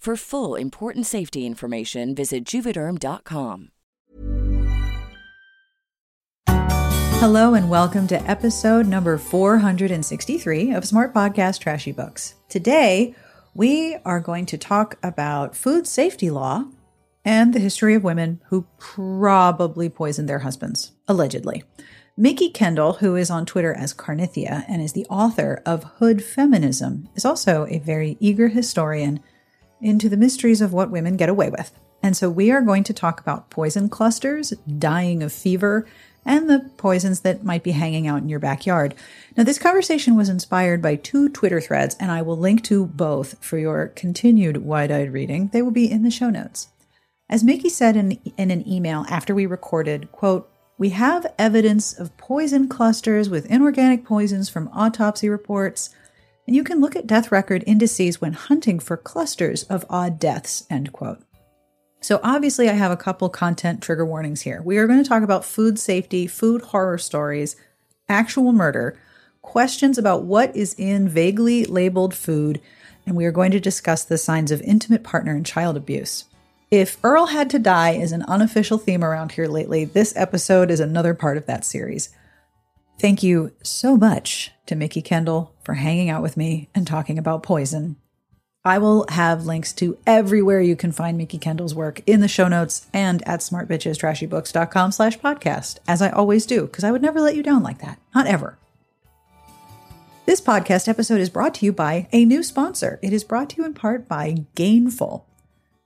For full important safety information, visit juvederm.com. Hello and welcome to episode number 463 of Smart Podcast Trashy Books. Today, we are going to talk about food safety law and the history of women who probably poisoned their husbands, allegedly. Mikki Kendall, who is on Twitter as Karnythia and is the author of Hood Feminism, is also a very eager historian into the mysteries of what women get away with. And so we are going to talk about poison clusters, dying of fever, and the poisons that might be hanging out in your backyard. Now, this conversation was inspired by two Twitter threads, and I will link to both for your continued wide eyed reading. They will be in the show notes. As Mikki said in, in an email after we recorded, quote, we have evidence of poison clusters with inorganic poisons from autopsy reports, and you can look at death record indices when hunting for clusters of odd deaths, end quote. So, obviously, I have a couple content trigger warnings here. We are going to talk about food safety, food horror stories, actual murder, questions about what is in vaguely labeled food, and we are going to discuss the signs of intimate partner and child abuse. If Earl had to die is an unofficial theme around here lately, this episode is another part of that series. Thank you so much to Mikki Kendall for hanging out with me and talking about poison. I will have links to everywhere you can find Mikki Kendall's work in the show notes and at smartbitchestrashybooks.com slash podcast, as I always do, because I would never let you down like that. Not ever. This podcast episode is brought to you by a new sponsor. It is brought to you in part by Gainful.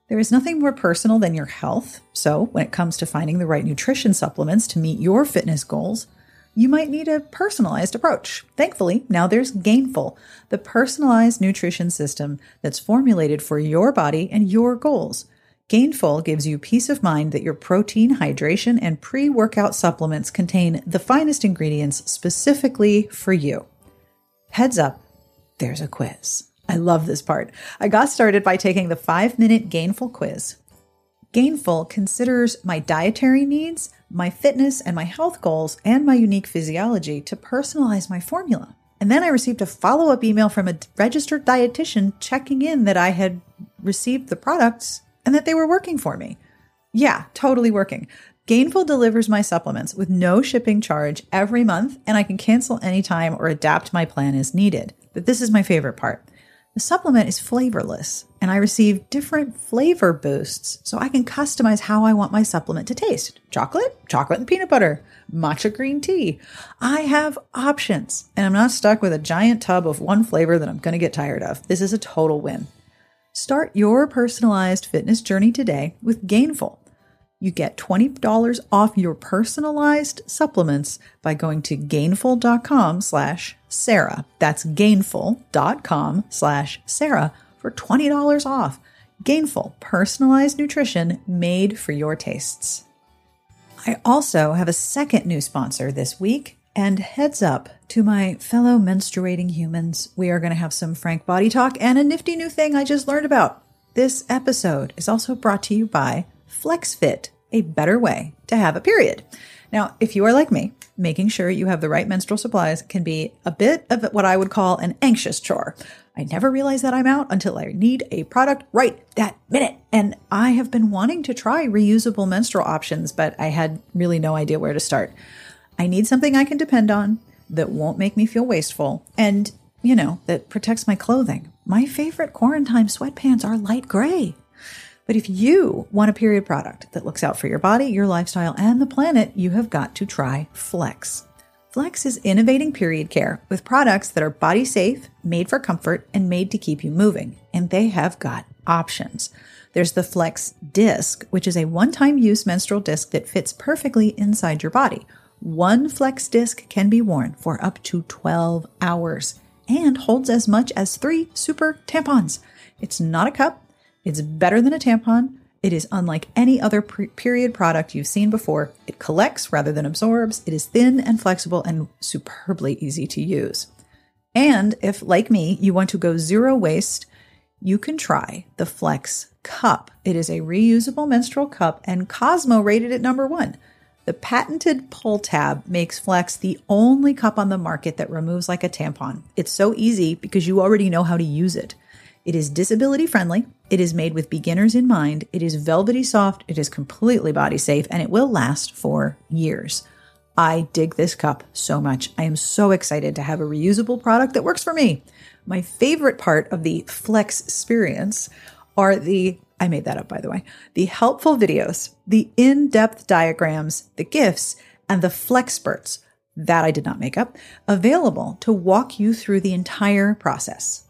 There is nothing more personal than your health. So, when it comes to finding the right nutrition supplements to meet your fitness goals, you might need a personalized approach. Thankfully, now there's Gainful, the personalized nutrition system that's formulated for your body and your goals. Gainful gives you peace of mind that your protein, hydration, and pre workout supplements contain the finest ingredients specifically for you. Heads up, there's a quiz. I love this part. I got started by taking the five minute Gainful quiz. Gainful considers my dietary needs, my fitness and my health goals, and my unique physiology to personalize my formula. And then I received a follow up email from a registered dietitian checking in that I had received the products and that they were working for me. Yeah, totally working. Gainful delivers my supplements with no shipping charge every month, and I can cancel anytime or adapt my plan as needed. But this is my favorite part. The supplement is flavorless and I receive different flavor boosts so I can customize how I want my supplement to taste. Chocolate, chocolate and peanut butter, matcha green tea. I have options and I'm not stuck with a giant tub of one flavor that I'm going to get tired of. This is a total win. Start your personalized fitness journey today with Gainful. You get $20 off your personalized supplements by going to gainful.com slash Sarah. That's gainful.com slash Sarah for $20 off. Gainful, personalized nutrition made for your tastes. I also have a second new sponsor this week. And heads up to my fellow menstruating humans, we are going to have some frank body talk and a nifty new thing I just learned about. This episode is also brought to you by FlexFit, a better way to have a period. Now, if you are like me, making sure you have the right menstrual supplies can be a bit of what I would call an anxious chore. I never realize that I'm out until I need a product right that minute. And I have been wanting to try reusable menstrual options, but I had really no idea where to start. I need something I can depend on that won't make me feel wasteful and, you know, that protects my clothing. My favorite quarantine sweatpants are light gray. But if you want a period product that looks out for your body, your lifestyle, and the planet, you have got to try Flex. Flex is innovating period care with products that are body safe, made for comfort, and made to keep you moving. And they have got options. There's the Flex Disc, which is a one time use menstrual disc that fits perfectly inside your body. One Flex Disc can be worn for up to 12 hours and holds as much as three super tampons. It's not a cup, it's better than a tampon it is unlike any other pre- period product you've seen before. It collects rather than absorbs. It is thin and flexible and superbly easy to use. And if, like me, you want to go zero waste, you can try the Flex Cup. It is a reusable menstrual cup and Cosmo rated it number one. The patented pull tab makes Flex the only cup on the market that removes like a tampon. It's so easy because you already know how to use it. It is disability friendly. It is made with beginners in mind. It is velvety soft. It is completely body safe and it will last for years. I dig this cup so much. I am so excited to have a reusable product that works for me. My favorite part of the Flex experience are the I made that up by the way. The helpful videos, the in-depth diagrams, the gifts, and the Flexperts that I did not make up available to walk you through the entire process.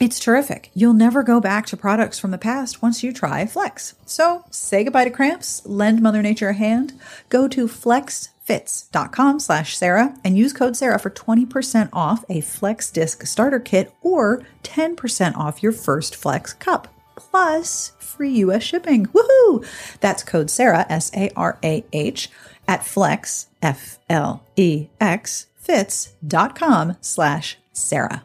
It's terrific. You'll never go back to products from the past once you try Flex. So say goodbye to cramps, lend Mother Nature a hand, go to flexfits.com slash Sarah and use code Sarah for 20% off a Flex Disc starter kit or 10% off your first Flex cup, plus free US shipping. Woohoo! That's code Sarah, S-A-R-A-H, at flex, F-L-E-X, fits.com slash Sarah.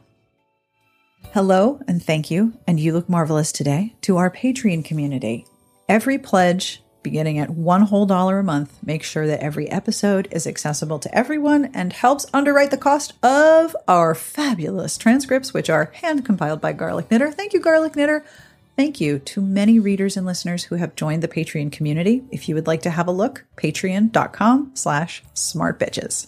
Hello and thank you, and you look marvelous today, to our Patreon community. Every pledge, beginning at one whole dollar a month, makes sure that every episode is accessible to everyone and helps underwrite the cost of our fabulous transcripts, which are hand compiled by Garlic Knitter. Thank you, Garlic Knitter. Thank you to many readers and listeners who have joined the Patreon community. If you would like to have a look, patreon.com slash smartbitches.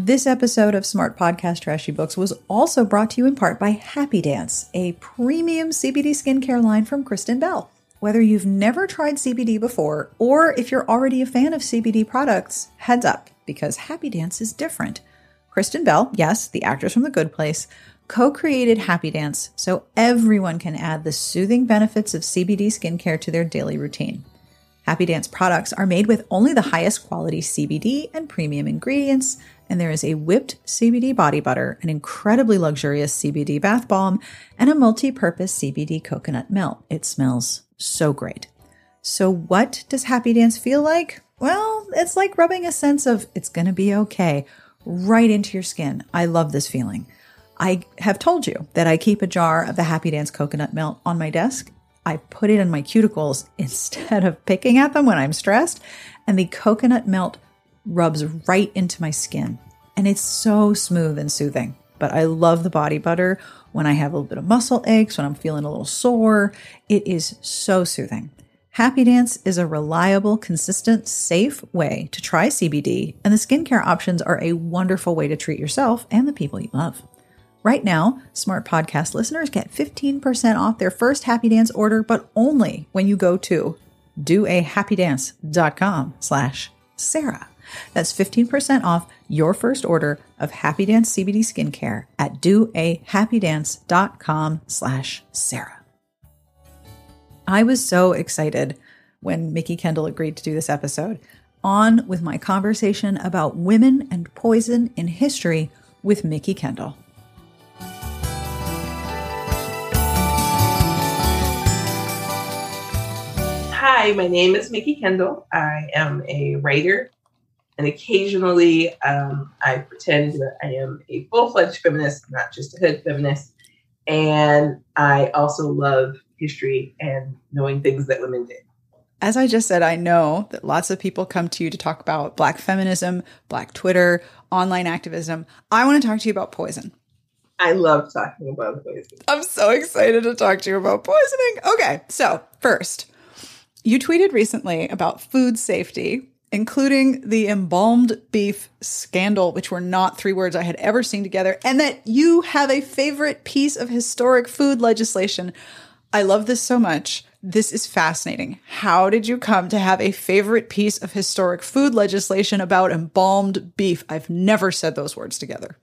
This episode of Smart Podcast Trashy Books was also brought to you in part by Happy Dance, a premium CBD skincare line from Kristen Bell. Whether you've never tried CBD before or if you're already a fan of CBD products, heads up because Happy Dance is different. Kristen Bell, yes, the actress from The Good Place, co created Happy Dance so everyone can add the soothing benefits of CBD skincare to their daily routine. Happy Dance products are made with only the highest quality CBD and premium ingredients and there is a whipped CBD body butter, an incredibly luxurious CBD bath bomb, and a multi purpose CBD coconut melt. It smells so great. So, what does Happy Dance feel like? Well, it's like rubbing a sense of it's going to be okay right into your skin. I love this feeling. I have told you that I keep a jar of the Happy Dance coconut melt on my desk. I put it in my cuticles instead of picking at them when I'm stressed, and the coconut melt rubs right into my skin. And it's so smooth and soothing. But I love the body butter when I have a little bit of muscle aches, when I'm feeling a little sore. It is so soothing. Happy Dance is a reliable, consistent, safe way to try CBD, and the skincare options are a wonderful way to treat yourself and the people you love. Right now, Smart Podcast listeners get 15% off their first Happy Dance order, but only when you go to doahappydance.com slash Sarah. That's 15% off your first order of Happy Dance CBD skincare at doahappydance.com slash Sarah. I was so excited when Mikki Kendall agreed to do this episode. On with my conversation about women and poison in history with Mikki Kendall. Hi, my name is Mikki Kendall. I am a writer, and occasionally um, I pretend that I am a full fledged feminist, not just a hood feminist. And I also love history and knowing things that women did. As I just said, I know that lots of people come to you to talk about Black feminism, Black Twitter, online activism. I want to talk to you about poison. I love talking about poison. I'm so excited to talk to you about poisoning. Okay, so first, you tweeted recently about food safety, including the embalmed beef scandal, which were not three words I had ever seen together, and that you have a favorite piece of historic food legislation. I love this so much. This is fascinating. How did you come to have a favorite piece of historic food legislation about embalmed beef? I've never said those words together.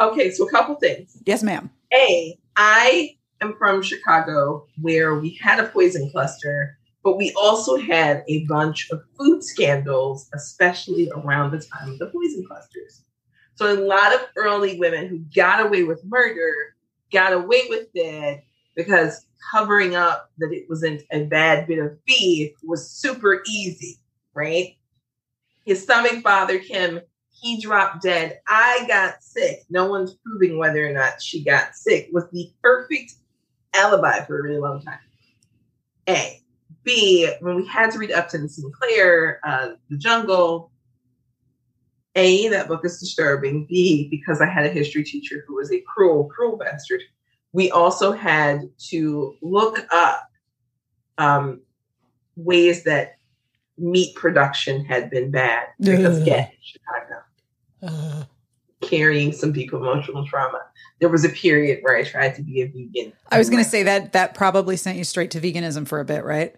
Okay, so a couple things. Yes, ma'am. A, I am from Chicago where we had a poison cluster, but we also had a bunch of food scandals, especially around the time of the poison clusters. So a lot of early women who got away with murder got away with it because covering up that it wasn't a bad bit of beef was super easy, right? His stomach bothered him. He dropped dead. I got sick. No one's proving whether or not she got sick. Was the perfect alibi for a really long time. A. B. When we had to read Upton Sinclair, uh, The Jungle, A, that book is disturbing. B, because I had a history teacher who was a cruel, cruel bastard we also had to look up um, ways that meat production had been bad because again, Chicago, uh. carrying some deep emotional trauma. There was a period where I tried to be a vegan. I was going to say that that probably sent you straight to veganism for a bit, right?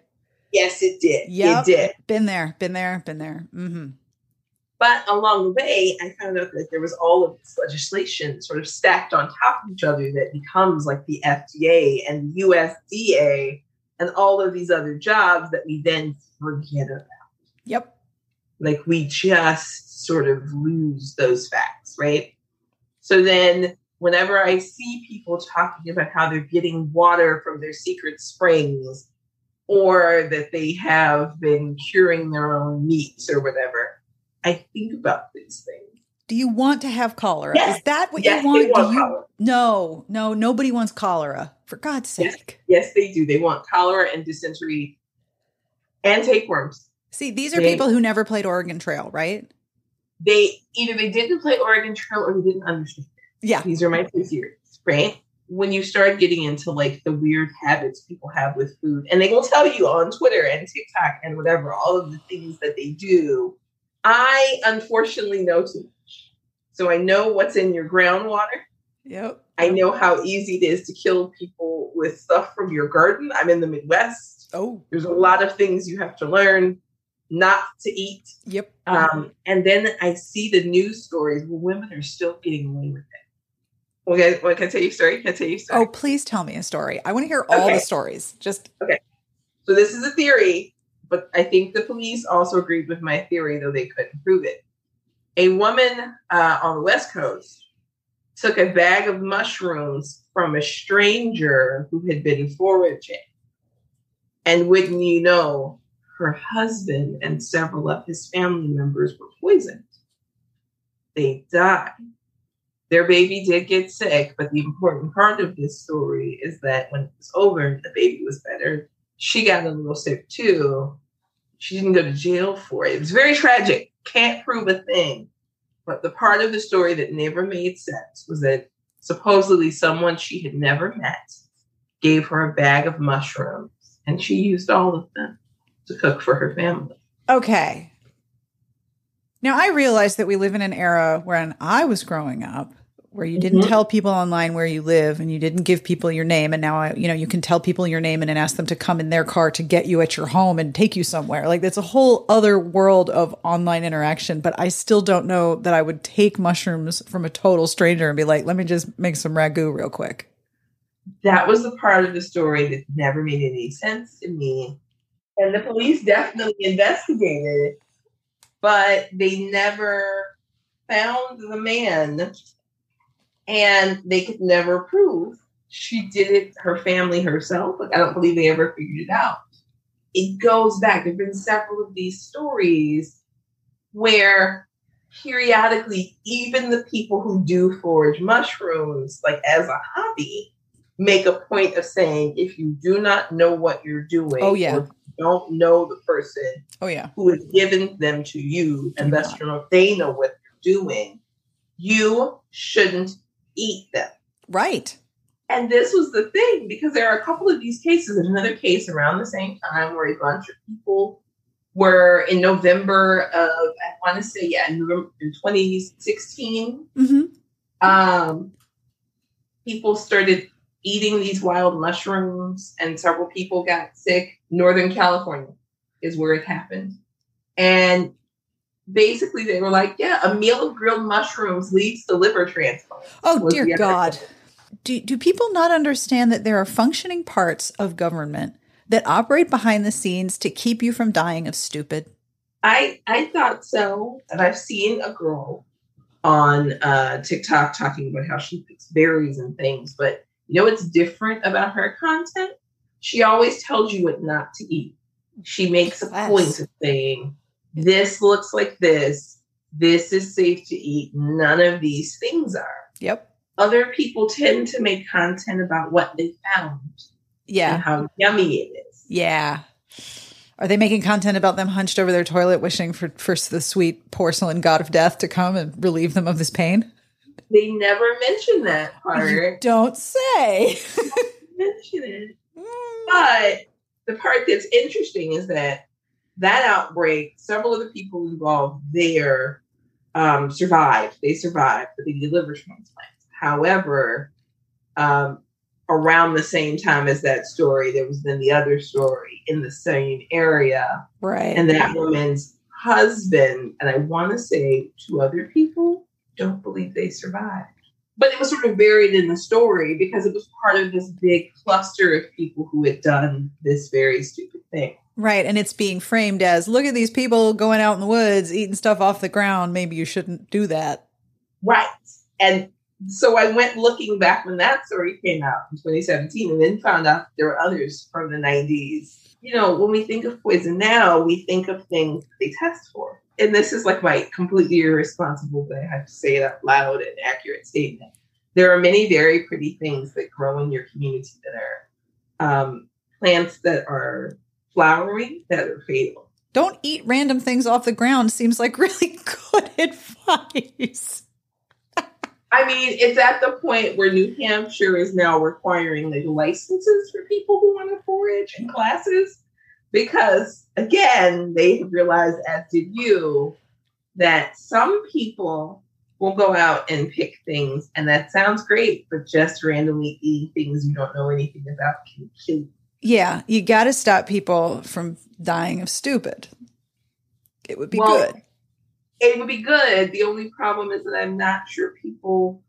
Yes, it did. Yeah, it did. Been there, been there, been there. Mm-hmm. But along the way, I found out that there was all of this legislation sort of stacked on top of each other that becomes like the FDA and USDA and all of these other jobs that we then forget about. Yep. Like we just sort of lose those facts, right? So then whenever I see people talking about how they're getting water from their secret springs or that they have been curing their own meats or whatever, I think about these things. Do you want to have cholera? Yes. Is that what yes, you want? want do you? Cholera. No, no, nobody wants cholera. For God's sake. Yes, yes, they do. They want cholera and dysentery and tapeworms. See, these are they, people who never played Oregon Trail, right? They either they didn't play Oregon Trail or they didn't understand. Yeah. These are my two theories, right? When you start getting into like the weird habits people have with food, and they will tell you on Twitter and TikTok and whatever, all of the things that they do I unfortunately know too much. So I know what's in your groundwater. Yep. I know how easy it is to kill people with stuff from your garden. I'm in the Midwest. Oh. There's a lot of things you have to learn not to eat. Yep. Um, and then I see the news stories where women are still getting away with it. Okay, well, can I tell you a story? Can I tell you a story? Oh, please tell me a story. I want to hear all Okay. the stories. Just Okay. So this is a theory, but I think the police also agreed with my theory, though they couldn't prove it. A woman uh, on the West Coast took a bag of mushrooms from a stranger who had been foraging. And wouldn't you know, her husband and several of his family members were poisoned. They died. Their baby did get sick, but the important part of this story is that when it was over, the baby was better. She got a little sick too. She didn't go to jail for it. It was very tragic. Can't prove a thing. But the part of the story that never made sense was that supposedly someone she had never met gave her a bag of mushrooms and she used all of them to cook for her family. okay. Now I realize that we live in an era when I was growing up where you didn't Mhm. tell people online where you live and you didn't give people your name. And now I, you know you can tell people your name and then ask them to come in their car to get you at your home and take you somewhere. Like that's a whole other world of online interaction. But i still don't know that i would take mushrooms from a total stranger and be like let me just make some ragu real quick. That was the part of the story that never made any sense to me. And the police definitely investigated it, but they never found the man and they could never prove she did it her family herself. Like I don't believe they ever figured it out. It goes back. There've been several of these stories where periodically even the people who do forage mushrooms like as a hobby make a point of saying if you do not know what you're doing Oh, yeah. don't know the person oh yeah who has given them to you and thus not. you know they know what they're doing you shouldn't eat them right and this was the thing because there are a couple of these cases another case around the same time where a bunch of people were in november of i want to say yeah in November in 2016 hmm um, people started eating these wild mushrooms, and several people got sick. Northern California is where it happened. And basically, they were like, yeah, a meal of grilled mushrooms leads to liver transplant. oh dear god do, do people not understand that there are functioning parts of government that operate behind the scenes to keep you from dying of stupid I I thought so, and I've seen a girl on uh, TikTok talking about how she picks berries and things. But you know what's different about her content? She always tells you what not to eat. She makes a Yes. point of saying, "This looks like this. This is safe to eat. None of these things are." yep Other people tend to make content about what they found yeah and how yummy it is. Yeah. Are they making content about them hunched over their toilet, wishing for, for the sweet porcelain god of death to come and relieve them of this pain? They never mention that part. Don't say. mention it. Mm. But the part that's interesting is that that outbreak, several of the people involved there um, survived. They survived, but they did liver transplants. However, um, around the same time as that story, there was then the other story in the same area, right. and that woman's husband and I want to say two other people don't believe they survived. But it was sort of buried in the story because it was part of this big cluster of people who had done this very stupid thing. Right. And it's being framed as look at these people going out in the woods, eating stuff off the ground. Maybe you shouldn't do that. Right. And so I went looking back when that story came out in 2017 and then found out there were others from the 90s. You know, when we think of poison now, we think of things they test for. And this is like my completely irresponsible, but I have to say it out loud and accurate statement. There are many very pretty things that grow in your community that are um, plants that are flowering that are fatal. Don't eat random things off the ground seems like really good advice. I mean, it's at the point where New Hampshire is now requiring like licenses for people who want to forage in classes because, again, they have realized, as did you, that some people will go out and pick things, and that sounds great, but just randomly eating things you don't know anything about can kill you. Yeah, you got to stop people from dying of stupid. It would be Well, good. It would be good. The only problem is that I'm not sure people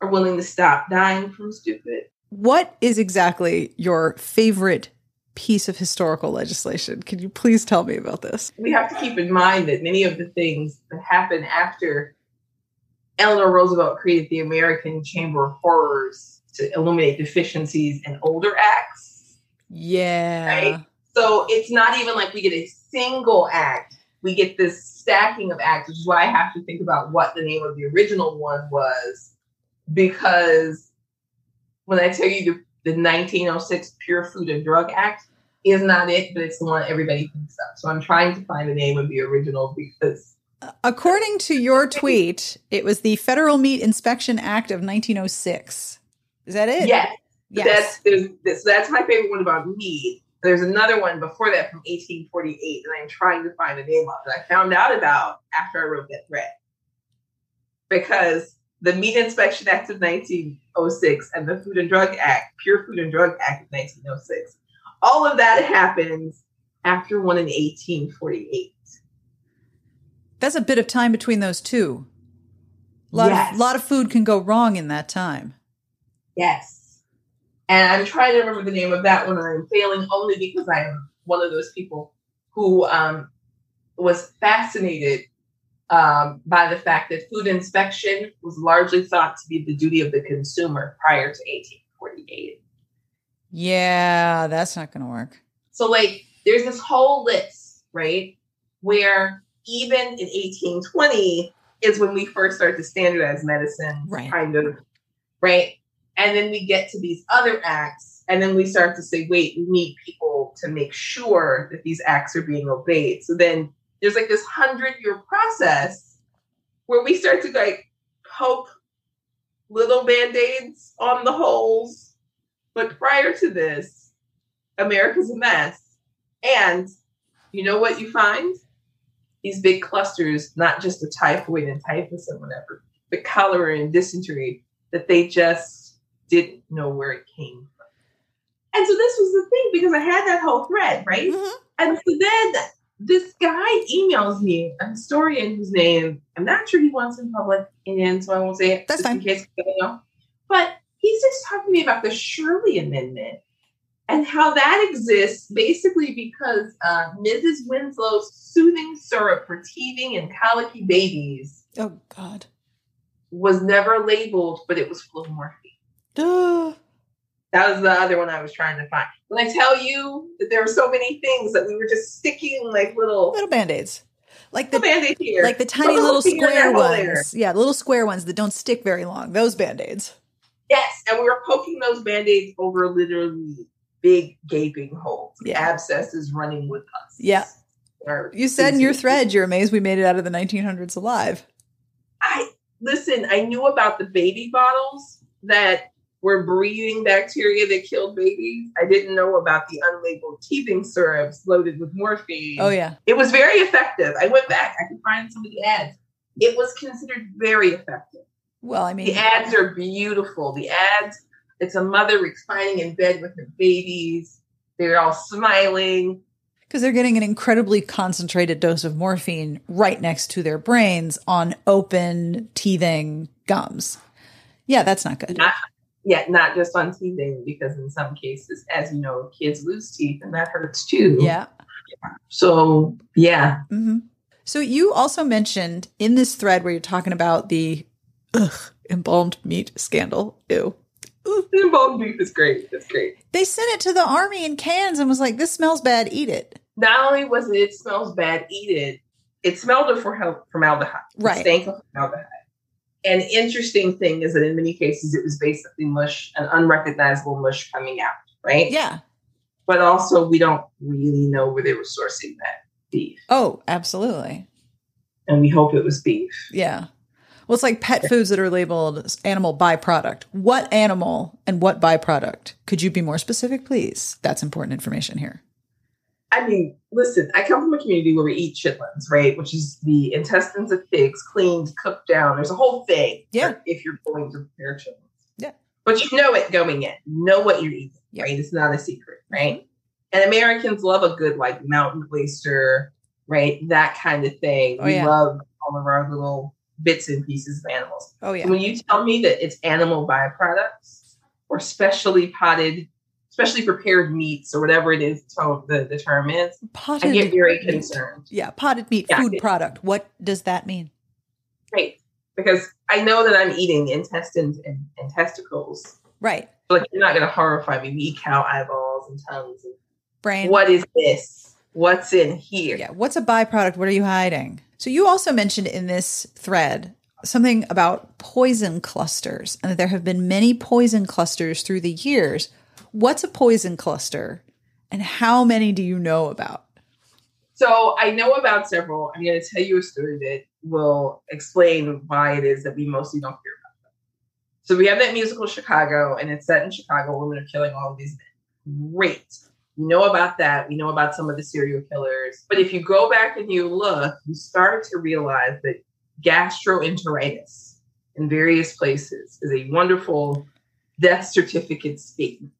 are willing to stop dying from stupid. What is exactly your favorite piece of historical legislation? Can you please tell me about this? we have to keep in mind that many of the things that happened after Eleanor Roosevelt created the American Chamber of Horrors to eliminate deficiencies in older acts. Yeah. Right. So it's not even like we get a single act. We get this stacking of acts, which is why I have to think about what the name of the original one was. Because when I tell you the, the 1906 Pure Food and Drug Act is not it, but it's the one everybody thinks of. So I'm trying to find the name of the original because According to your tweet, it was the Federal Meat Inspection Act of 1906. Is that it? yes, Yes. that's there's that's my favorite one about meat. There's another one before that from 1848, and I'm trying to find the name of that I found out about after I wrote that thread because the Meat Inspection Act of 1906 and the Food and Drug Act, Pure Food and Drug Act of 1906. All of that happens after one in 1848. That's a bit of time between those two. A lot, Yes. of, lot of food can go wrong in that time. Yes. And I'm trying to remember the name of that one. I'm failing only because I am one of those people who um, was fascinated um, by the fact that food inspection was largely thought to be the duty of the consumer prior to 1848. Yeah, that's not going to work. So, like, there's this whole list, right? Where even in 1820 is when we first start to standardize medicine, Right. kind of, right? And then we get to these other acts, and then we start to say, wait, we need people to make sure that these acts are being obeyed. So then there's like this hundred year process where we start to like poke little band aids on the holes. But prior to this, America's a mess. And you know what you find? These big clusters, not just the typhoid and typhus and whatever, but cholera and dysentery, that they just didn't know where it came from. And so this was the thing because I had that whole thread, right? Mhm. And so then this guy emails me, a historian whose name I'm not sure he wants in public, and so I won't say it. That's just in case you don't know. But he's just talking to me about the Sherley Amendment and how that exists basically because uh, Mrs. Winslow's soothing syrup for teething and colicky babies Oh, God. was never labeled, but it was full of morphine. Duh. That was the other one I was trying to find. When I tell you that there were so many things that we were just sticking like little, Little band aids. Like the, band-aid here, like the tiny little little square ones. Yeah, the little square ones that don't stick very long. Those band aids. Yes, and we were poking those band-aids over literally big gaping holes. Yeah. Abscesses running with us. Yeah. Or- You said in your thread you're amazed we made it out of the 1900s alive. I listen, I knew about the baby bottles that were breeding bacteria that killed babies. I didn't know about the unlabeled teething syrups loaded with morphine. Oh, yeah. It was very effective. I went back, I could find some of the ads. It was considered very effective. Well, I mean, The ads are beautiful. The ads, it's a mother reclining in bed with her babies. They're all smiling. because they're getting an incredibly concentrated dose of morphine right next to their brains on open, teething gums. Yeah, that's not good. Not, yeah, not just on teething, because in some cases, as you know, kids lose teeth and that hurts too. Yeah. So, yeah. hmm So you also mentioned in this thread where you're talking about the ugh, embalmed meat scandal. Ew. Embalmed beef is great. It's great. They sent it to the army in cans and was like, "This smells bad. Eat it." Not only was it, it smells bad, eat it. It smelled of formal- formaldehyde. It Right. stank of formaldehyde. An interesting thing is that in many cases, it was basically mush, an unrecognizable mush coming out, right? Yeah. But also, we don't really know where they were sourcing that beef. Oh, absolutely. And we hope it was beef. Yeah. Well, it's like pet foods that are labeled as animal byproduct. What animal and what byproduct? Could you be more specific, please? That's important information here. I mean, listen, I come from a community where we eat chitlins, right? Which is the intestines of pigs cleaned, cooked down. There's a whole thing. Yeah. If you're going to prepare chitlins. Yeah. But you know it going in. You know what you're eating, Yeah. right? It's not a secret, mm-hmm. right? And Americans love a good like mountain oyster, right? That kind of thing. Oh, we yeah. love all of our little bits and pieces of animals. Oh, yeah. When you tell me that it's animal byproducts or specially potted, specially prepared meats or whatever it is the, the term is, potted I get very meat. concerned. Yeah, potted meat, Yeah. food product. What does that mean? Right. Because I know that I'm eating intestines and, and testicles. Right. Like you're not gonna horrify me. We eat cow eyeballs and tongues. And Brain. what is this? What's in here? Yeah. What's a byproduct? What are you hiding? So you also mentioned in this thread something about poison clusters and that there have been many poison clusters through the years. What's a poison cluster and how many do you know about? So I know about several. I'm gonna tell you a story that will explain why it is that we mostly don't hear about them. So we have that musical Chicago, and it's set in Chicago. Women are killing all of these men. Great. We know about that. We know about some of the serial killers. But if you go back and you look, you start to realize that gastroenteritis in various places is a wonderful death certificate statement,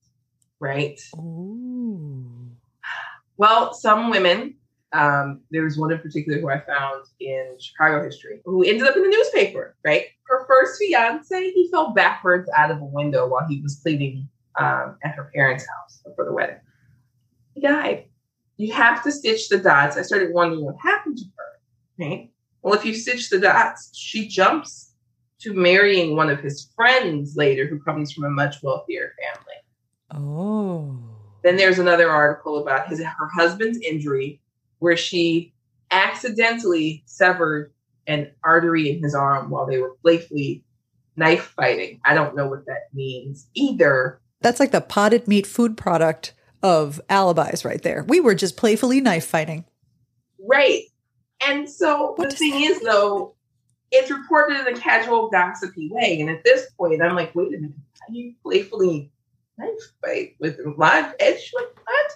right? Ooh. Well, some women, um, there was one in particular who I found in Chicago history who ended up in the newspaper, right? Her first fiance, he fell backwards out of a window while he was cleaning um, at her parents' house for the wedding. He died. You have to stitch the dots. I started wondering what happened to her, right? Well, if you stitch the dots, she jumps to marrying one of his friends later who comes from a much wealthier family. Oh. Then there's another article about his her husband's injury where she accidentally severed an artery in his arm while they were playfully knife fighting. I don't know what that means either. That's like the potted meat food product of alibis right there. We were just playfully knife fighting. Right. And so What the thing is though, it's reported in a casual gossipy way. And at this point, I'm like, wait a minute, how do you playfully knife fight with a live edge like what?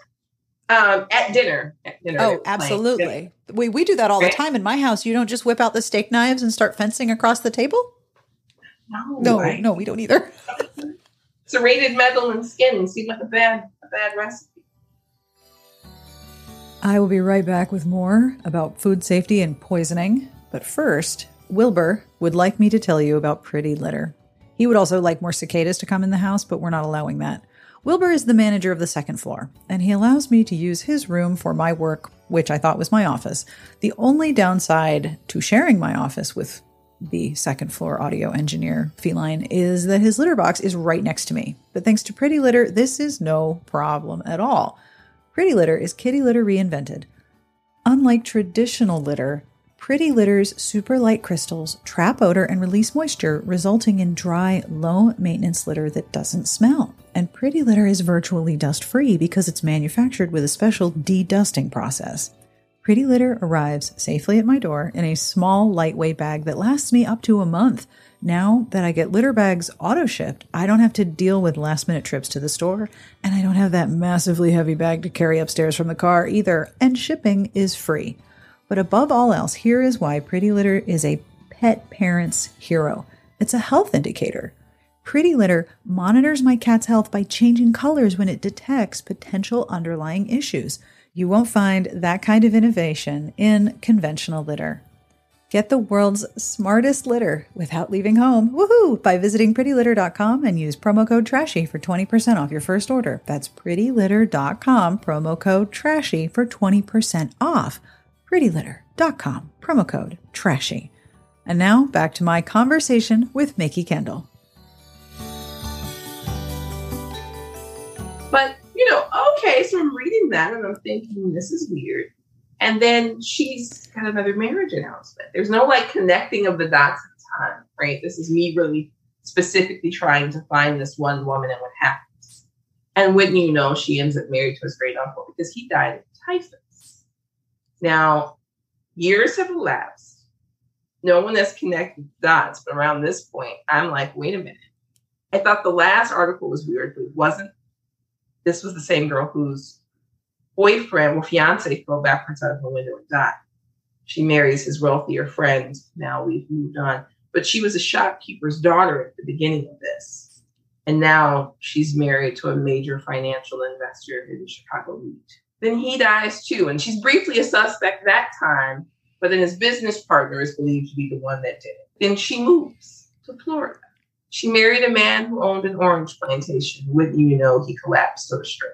Um, at dinner. At dinner. Oh, absolutely. We we do that all the time in my house. You don't just whip out the steak knives and start fencing across the table? No, No, I- no, we don't either. serrated metal and skin seemed like a bad a bad recipe. I will be right back with more about food safety and poisoning. But first, Wilbur would like me to tell you about Pretty Litter. He would also like more cicadas to come in the house, but we're not allowing that. Wilbur is the manager of the second floor, and he allows me to use his room for my work, which I thought was my office. The only downside to sharing my office with the second floor audio engineer feline is that his litter box is right next to me. But thanks to Pretty Litter, this is no problem at all. Pretty Litter is kitty litter reinvented. Unlike traditional litter, Pretty Litter's super light crystals trap odor and release moisture, resulting in dry, low maintenance litter that doesn't smell. And Pretty Litter is virtually dust free because it's manufactured with a special de-dusting process. Pretty Litter arrives safely at my door in a small, lightweight bag that lasts me up to a month. Now that I get litter bags auto shipped, I don't have to deal with last minute trips to the store, and I don't have that massively heavy bag to carry upstairs from the car either, and shipping is free. But above all else, here is why Pretty Litter is a pet parent's hero it's a health indicator. Pretty Litter monitors my cat's health by changing colors when it detects potential underlying issues. You won't find that kind of innovation in conventional litter. Get the world's smartest litter without leaving home. Woohoo! By visiting prettylitter.com and use promo code TRASHY for 20% off your first order. That's prettylitter.com, promo code TRASHY for 20% off. prettylitter.com, promo code TRASHY. And now back to my conversation with Mikki Kendall. But you know, okay, so I'm reading that and I'm thinking this is weird. And then she's got another marriage announcement. There's no like connecting of the dots at the time, right? This is me really specifically trying to find this one woman and what happens. And wouldn't you know, she ends up married to his great uncle because he died of typhus. Now, years have elapsed. No one has connected dots, but around this point, I'm like, wait a minute. I thought the last article was weird, but it wasn't. This was the same girl whose boyfriend or fiance fell backwards out of the window and died. She marries his wealthier friend. Now we've moved on. But she was a shopkeeper's daughter at the beginning of this. And now she's married to a major financial investor in Chicago REIT. Then he dies too. And she's briefly a suspect that time, but then his business partner is believed to be the one that did it. Then she moves to Florida. She married a man who owned an orange plantation. Wouldn't you know, he collapsed of a stroke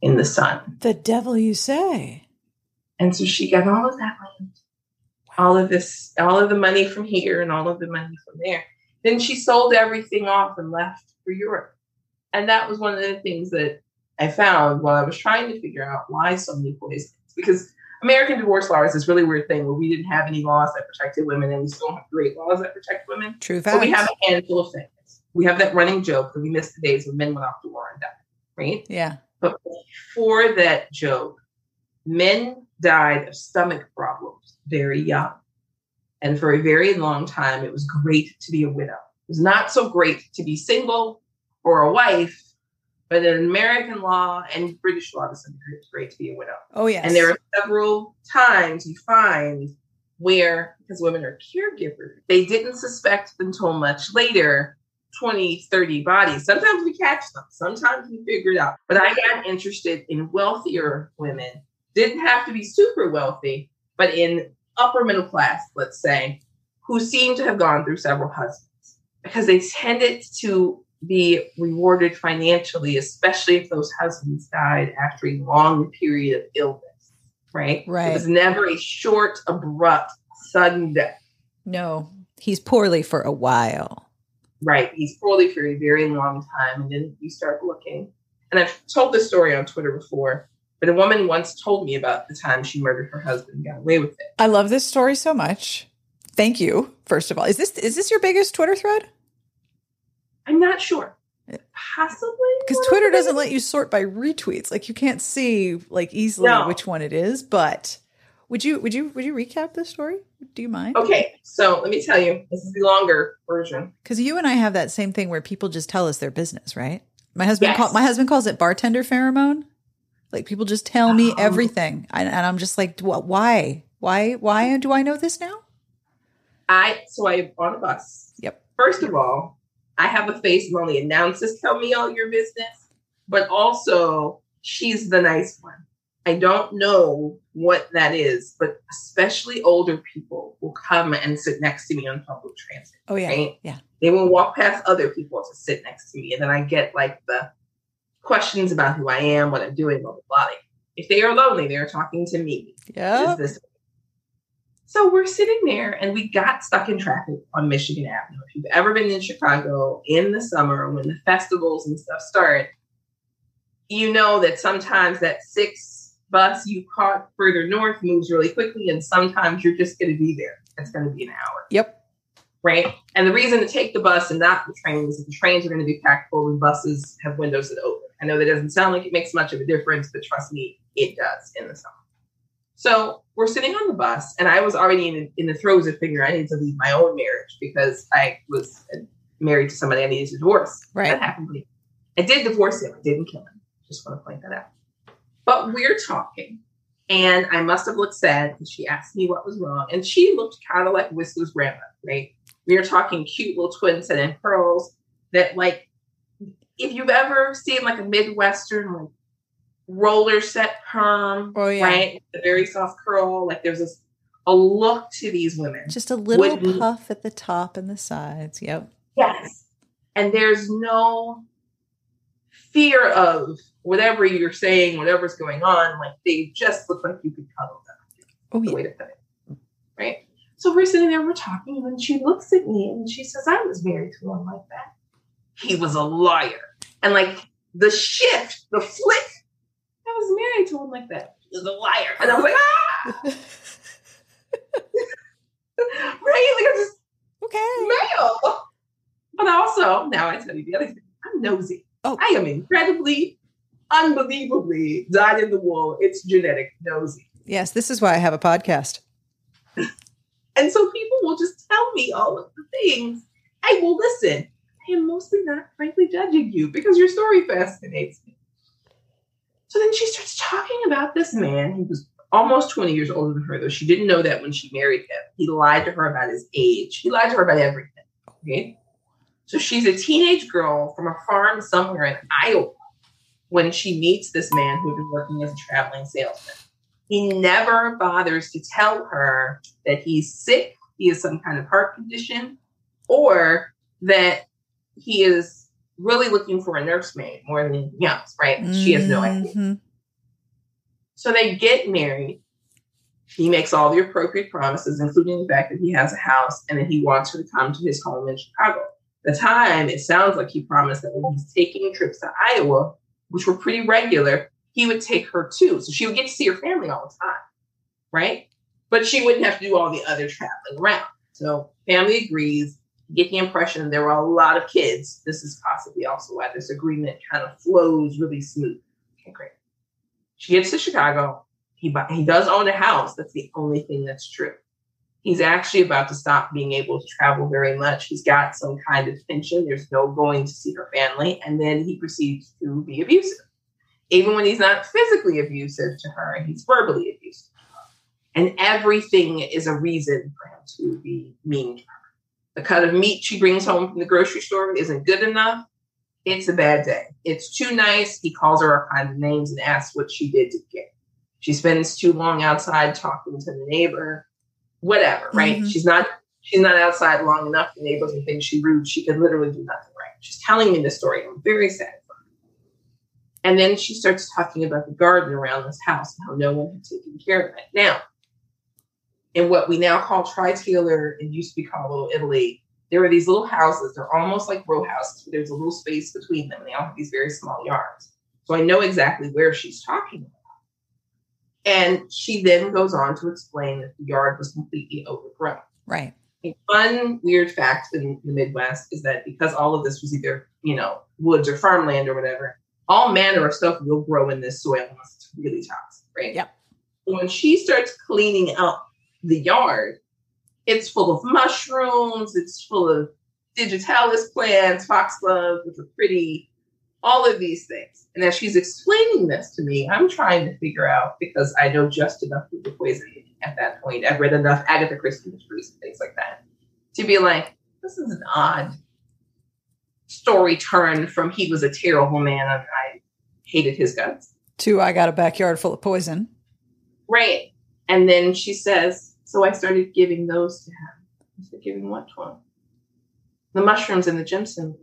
in the sun. The devil you say. And so she got all of that land, all of this, all of the money from here and all of the money from there. Then she sold everything off and left for Europe. And that was one of the things that I found while I was trying to figure out why so many poisons. Because American divorce law is this really weird thing where we didn't have any laws that protected women and we still have great laws that protect women. True But fact. we have a handful of things. We have that running joke that we miss the days when men went off to war and died, right? yeah. But before that joke, men died of stomach problems very young. And for a very long time, it was great to be a widow. It was not so great to be single or a wife, but in American law and British law, it's great to be a widow. Oh, yes. And there are several times you find where, because women are caregivers, they didn't suspect until much later 20, 30 bodies. Sometimes we catch them, sometimes we figure it out. But I got interested in wealthier women, didn't have to be super wealthy, but in upper middle class, let's say, who seem to have gone through several husbands because they tended to be rewarded financially, especially if those husbands died after a long period of illness, right? Right. It was never a short, abrupt, sudden death. No, he's poorly for a while. Right. He's poorly for a very long time. And then you start looking. And I've told this story on Twitter before, but a woman once told me about the time she murdered her husband and got away with it. I love this story so much. Thank you. First of all, is this is this your biggest Twitter thread? I'm not sure. Eh, Possibly. Because Twitter doesn't let you sort by retweets. Like you can't see like easily No. which one it is. But would you would you would you recap this story? Do you mind? Okay, so let me tell you, this is the longer version. Because you and I have that same thing where people just tell us their business, right? My husband Yes. call, my husband calls it bartender pheromone. Like people just tell me Oh. everything, and, and I'm just like, "Wh- why, why, why do I know this now? I so I am on a bus. Yep. First of all, I have a face and only announcers tell me all your business, but also she's the nice one. I don't know what that is, but especially older people will come and sit next to me on public transit. Oh yeah, Right. yeah. They will walk past other people to sit next to me, and then I get like the questions about who I am, what I'm doing, blah blah blah. If they are lonely, they're talking to me. Yeah. Is this so we're sitting there and we got stuck in traffic on Michigan Avenue. If you've ever been in Chicago in the summer when the festivals and stuff start, you know that sometimes that six bus you caught further north moves really quickly, and sometimes you're just going to be there. It's going to be an hour, Yep. right? And the reason to take the bus and not the train is that the trains are going to be packed full and buses have windows that open. I know that doesn't sound like it makes much of a difference, but trust me, it does in the summer. So we're sitting on the bus, and I was already in, in the throes of figuring I need to leave my own marriage because I was uh, married to somebody I needed to divorce. Right. That happened. later. I did divorce him. I didn't kill him. Just want to point that out. But we're talking, and I must have looked sad because she asked me what was wrong, and she looked kind of like Whistler's grandma, right? We were talking cute little twin set and pearls that, like, if you've ever seen like a Midwestern like roller set perm, Oh, yeah. right? The very soft curl, like there's this a look to these women. Just a little puff at the top and the sides. Yep. Yes. And there's no fear of whatever you're saying, whatever's going on. Like they just look like you could cuddle them. Oh The yeah. way to put it. Right? So we're sitting there, we're talking, and she looks at me and she says, I was married to one like that. He was a liar. And like the shift, the flick, I was married to one like that. He was a liar. And I was like, ah! right? Like I just Okay. male. But also, now I tell you the other thing, I'm nosy. Oh. I am incredibly, unbelievably dyed in the wool. It's genetic nosy. Yes, this is why I have a podcast. And so people will just tell me all of the things. I will listen. I am mostly not frankly judging you because your story fascinates me. So then she starts talking about this man who was almost 20 years older than her, though she didn't know that when she married him. He lied to her about his age. He lied to her about everything. Okay. So she's a teenage girl from a farm somewhere in Iowa when she meets this man who had been working as a traveling salesman. He never bothers to tell her that he's sick, he has some kind of heart condition, or that he is really looking for a nursemaid more than anything else, right? She has no idea. Mhm. So they get married. He makes all the appropriate promises, including the fact that he has a house and that he wants her to come to his home in Chicago. The time, it sounds like he promised that when he's taking trips to Iowa, which were pretty regular, he would take her too. So she would get to see her family all the time, right? But she wouldn't have to do all the other traveling around. So family agrees. You get the impression there were a lot of kids. This is possibly also why this agreement kind of flows really smooth. Okay, great. She gets to Chicago. He bu- he does own a house. That's the only thing that's true. He's actually about to stop being able to travel very much. He's got some kind of pension. There's no going to see her family, and then he proceeds to be abusive. Even when he's not physically abusive to her, he's verbally abusive. And everything is a reason for him to be mean to her. The cut of meat she brings home from the grocery store isn't good enough. It's a bad day. It's too nice. He calls her all kinds of names and asks what she did to get. She spends too long outside talking to the neighbor. Whatever, right? Mm-hmm. She's not she's not outside long enough. The neighbors and think she's rude. She could literally do nothing right. She's telling me this story. I'm very sad for her. And then she starts talking about the garden around this house and how no one had taken care of it. Now, in what we now call Tri-Taylor and used to be called Little Italy, there are these little houses. They're almost like row houses. There's a little space between them. They all have these very small yards. So I know exactly where she's talking about. And she then goes on to explain that the yard was completely overgrown. Right. A fun, weird fact in the Midwest is that because all of this was either, you know, woods or farmland or whatever, all manner of stuff will grow in this soil unless it's really toxic, right? Yep. When she starts cleaning up the yard, it's full of mushrooms, it's full of digitalis plants, foxgloves, which are pretty, all of these things. And as she's explaining this to me, I'm trying to figure out because I know just enough of the poison at that point. I've read enough Agatha Christie mysteries and things like that to be like, this is an odd story turn from he was a terrible man and I hated his guts to I got a backyard full of poison. Right. And then she says, so I started giving those to him. I said, giving what to him? The mushrooms and the Jimson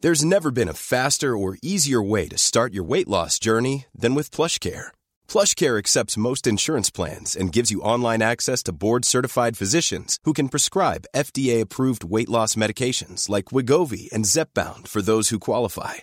There's never been a faster or easier way to start your weight loss journey than with plush PlushCare. PlushCare accepts most insurance plans and gives you online access to board-certified physicians who can prescribe FDA-approved weight loss medications like Wegovy and Zepbound for those who qualify.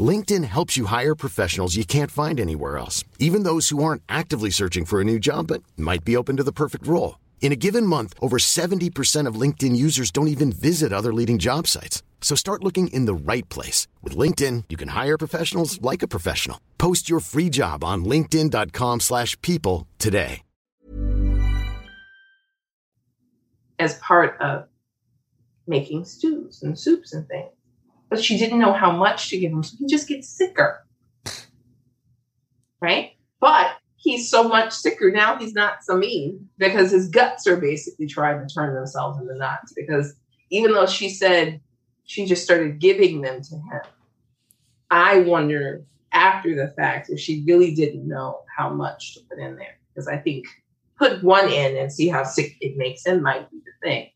LinkedIn helps you hire professionals you can't find anywhere else, even those who aren't actively searching for a new job but might be open to the perfect role. In a given month, over 70% of LinkedIn users don't even visit other leading job sites. So start looking in the right place. With LinkedIn, you can hire professionals like a professional. Post your free job on linkedin.com slash people today. As part of making stews and soups and things. But she didn't know how much to give him, so he just gets sicker. Right? But he's so much sicker now he's not so mean because his guts are basically trying to turn themselves into knots because even though she said she just started giving them to him i wonder after the fact if she really didn't know how much to put in there because i think put one in and see how sick it makes him might be the thing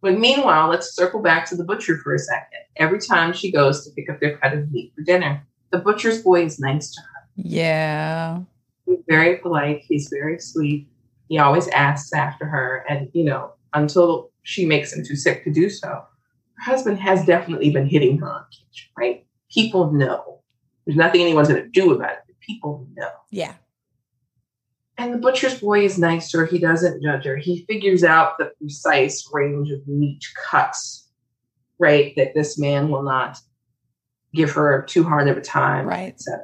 but meanwhile let's circle back to the butcher for a second every time she goes to pick up their cut of meat for dinner the butcher's boy is nice to her yeah He's very polite. He's very sweet. He always asks after her. And, you know, until she makes him too sick to do so, her husband has definitely been hitting her on occasion, right? People know. There's nothing anyone's going to do about it. But people know. Yeah. And the butcher's boy is nicer. He doesn't judge her. He figures out the precise range of meat cuts, right? That this man will not give her too hard of a time, right? Etc.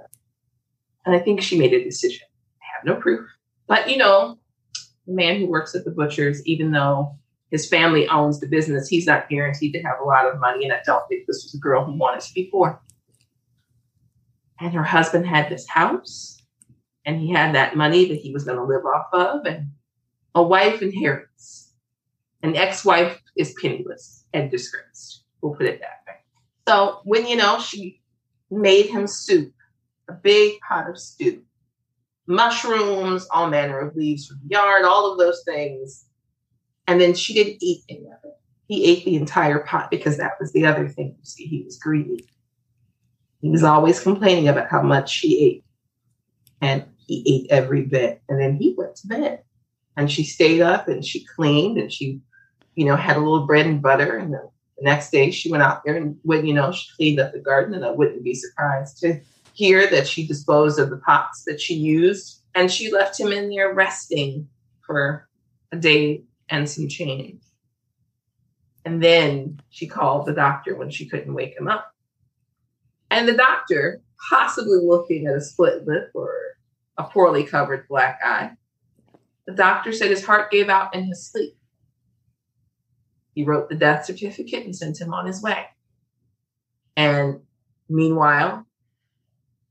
And I think she made a decision I have no proof. But you know, the man who works at the butcher's, even though his family owns the business, he's not guaranteed to have a lot of money. And I don't think this was a girl who wanted to be poor. And her husband had this house, and he had that money that he was going to live off of, and a wife inherits. An ex-wife is penniless and disgraced. We'll put it that way. So when you know she made him soup, a big pot of stew, mushrooms, all manner of leaves from the yard, all of those things. And then she didn't eat any of it. He ate the entire pot because that was the other thing. You see, he was greedy. He was always complaining about how much she ate. And he ate every bit. And then he went to bed. And she stayed up and she cleaned and she, you know, had a little bread and butter. And the next day she went out there and when, you know, she cleaned up the garden. And I wouldn't be surprised to hear that she disposed of the pots that she used, and she left him in there resting for a day and some change. And then she called the doctor when she couldn't wake him up. And the doctor, possibly looking at a split lip or a poorly covered black eye, the doctor said his heart gave out in his sleep. He wrote the death certificate and sent him on his way. And meanwhile,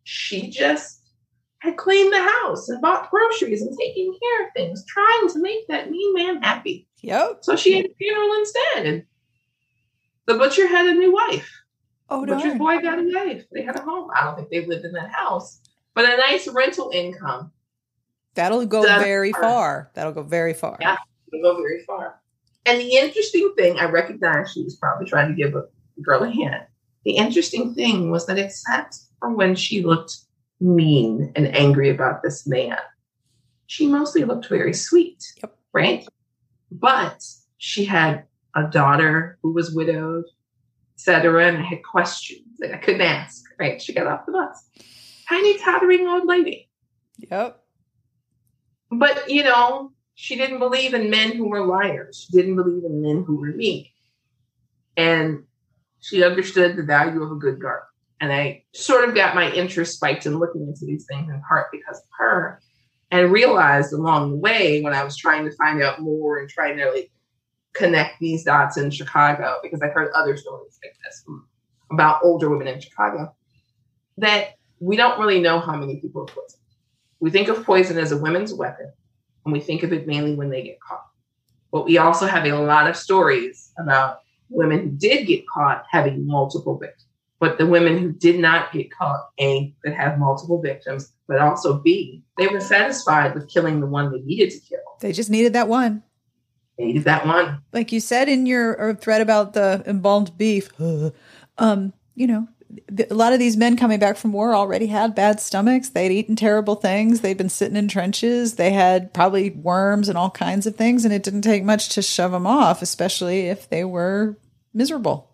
she just had cleaned the house and bought groceries and taking care of things, trying to make that mean man happy. Yep. So she had a funeral instead. And the butcher had a new wife. Oh, The butcher's boy got a wife. They had a home. I don't think they lived in that house, but a nice rental income. That'll go That's very hard. far. That'll go very far. Yeah. Would go very far. And the interesting thing, I recognize she was probably trying to give a girl a hand. The interesting thing was that except for when she looked mean and angry about this man, she mostly looked very sweet. Yep. Right? But she had a daughter who was widowed, etc. And I had questions that I couldn't ask. Right? She got off the bus. Tiny tottering old lady. Yep. But you know, she didn't believe in men who were liars. She didn't believe in men who were mean. And she understood the value of a good garden. And I sort of got my interest spiked in looking into these things in part because of her. And realized along the way when I was trying to find out more and trying to like connect these dots in Chicago, because I've heard other stories like this from, about older women in Chicago, that we don't really know how many people are poisoned. We think of poison as a women's weapon, and we think of it mainly when they get caught. But we also have a lot of stories about women who did get caught having multiple victims. But the women who did not get caught, A, that have multiple victims, but also B, they were satisfied with killing the one they needed to kill. They just needed that one. They needed that one. Like you said in your thread about the embalmed beef, um, you know, a lot of these men coming back from war already had bad stomachs. They'd eaten terrible things. They'd been sitting in trenches. They had probably worms and all kinds of things, and it didn't take much to shove them off, especially if they were miserable.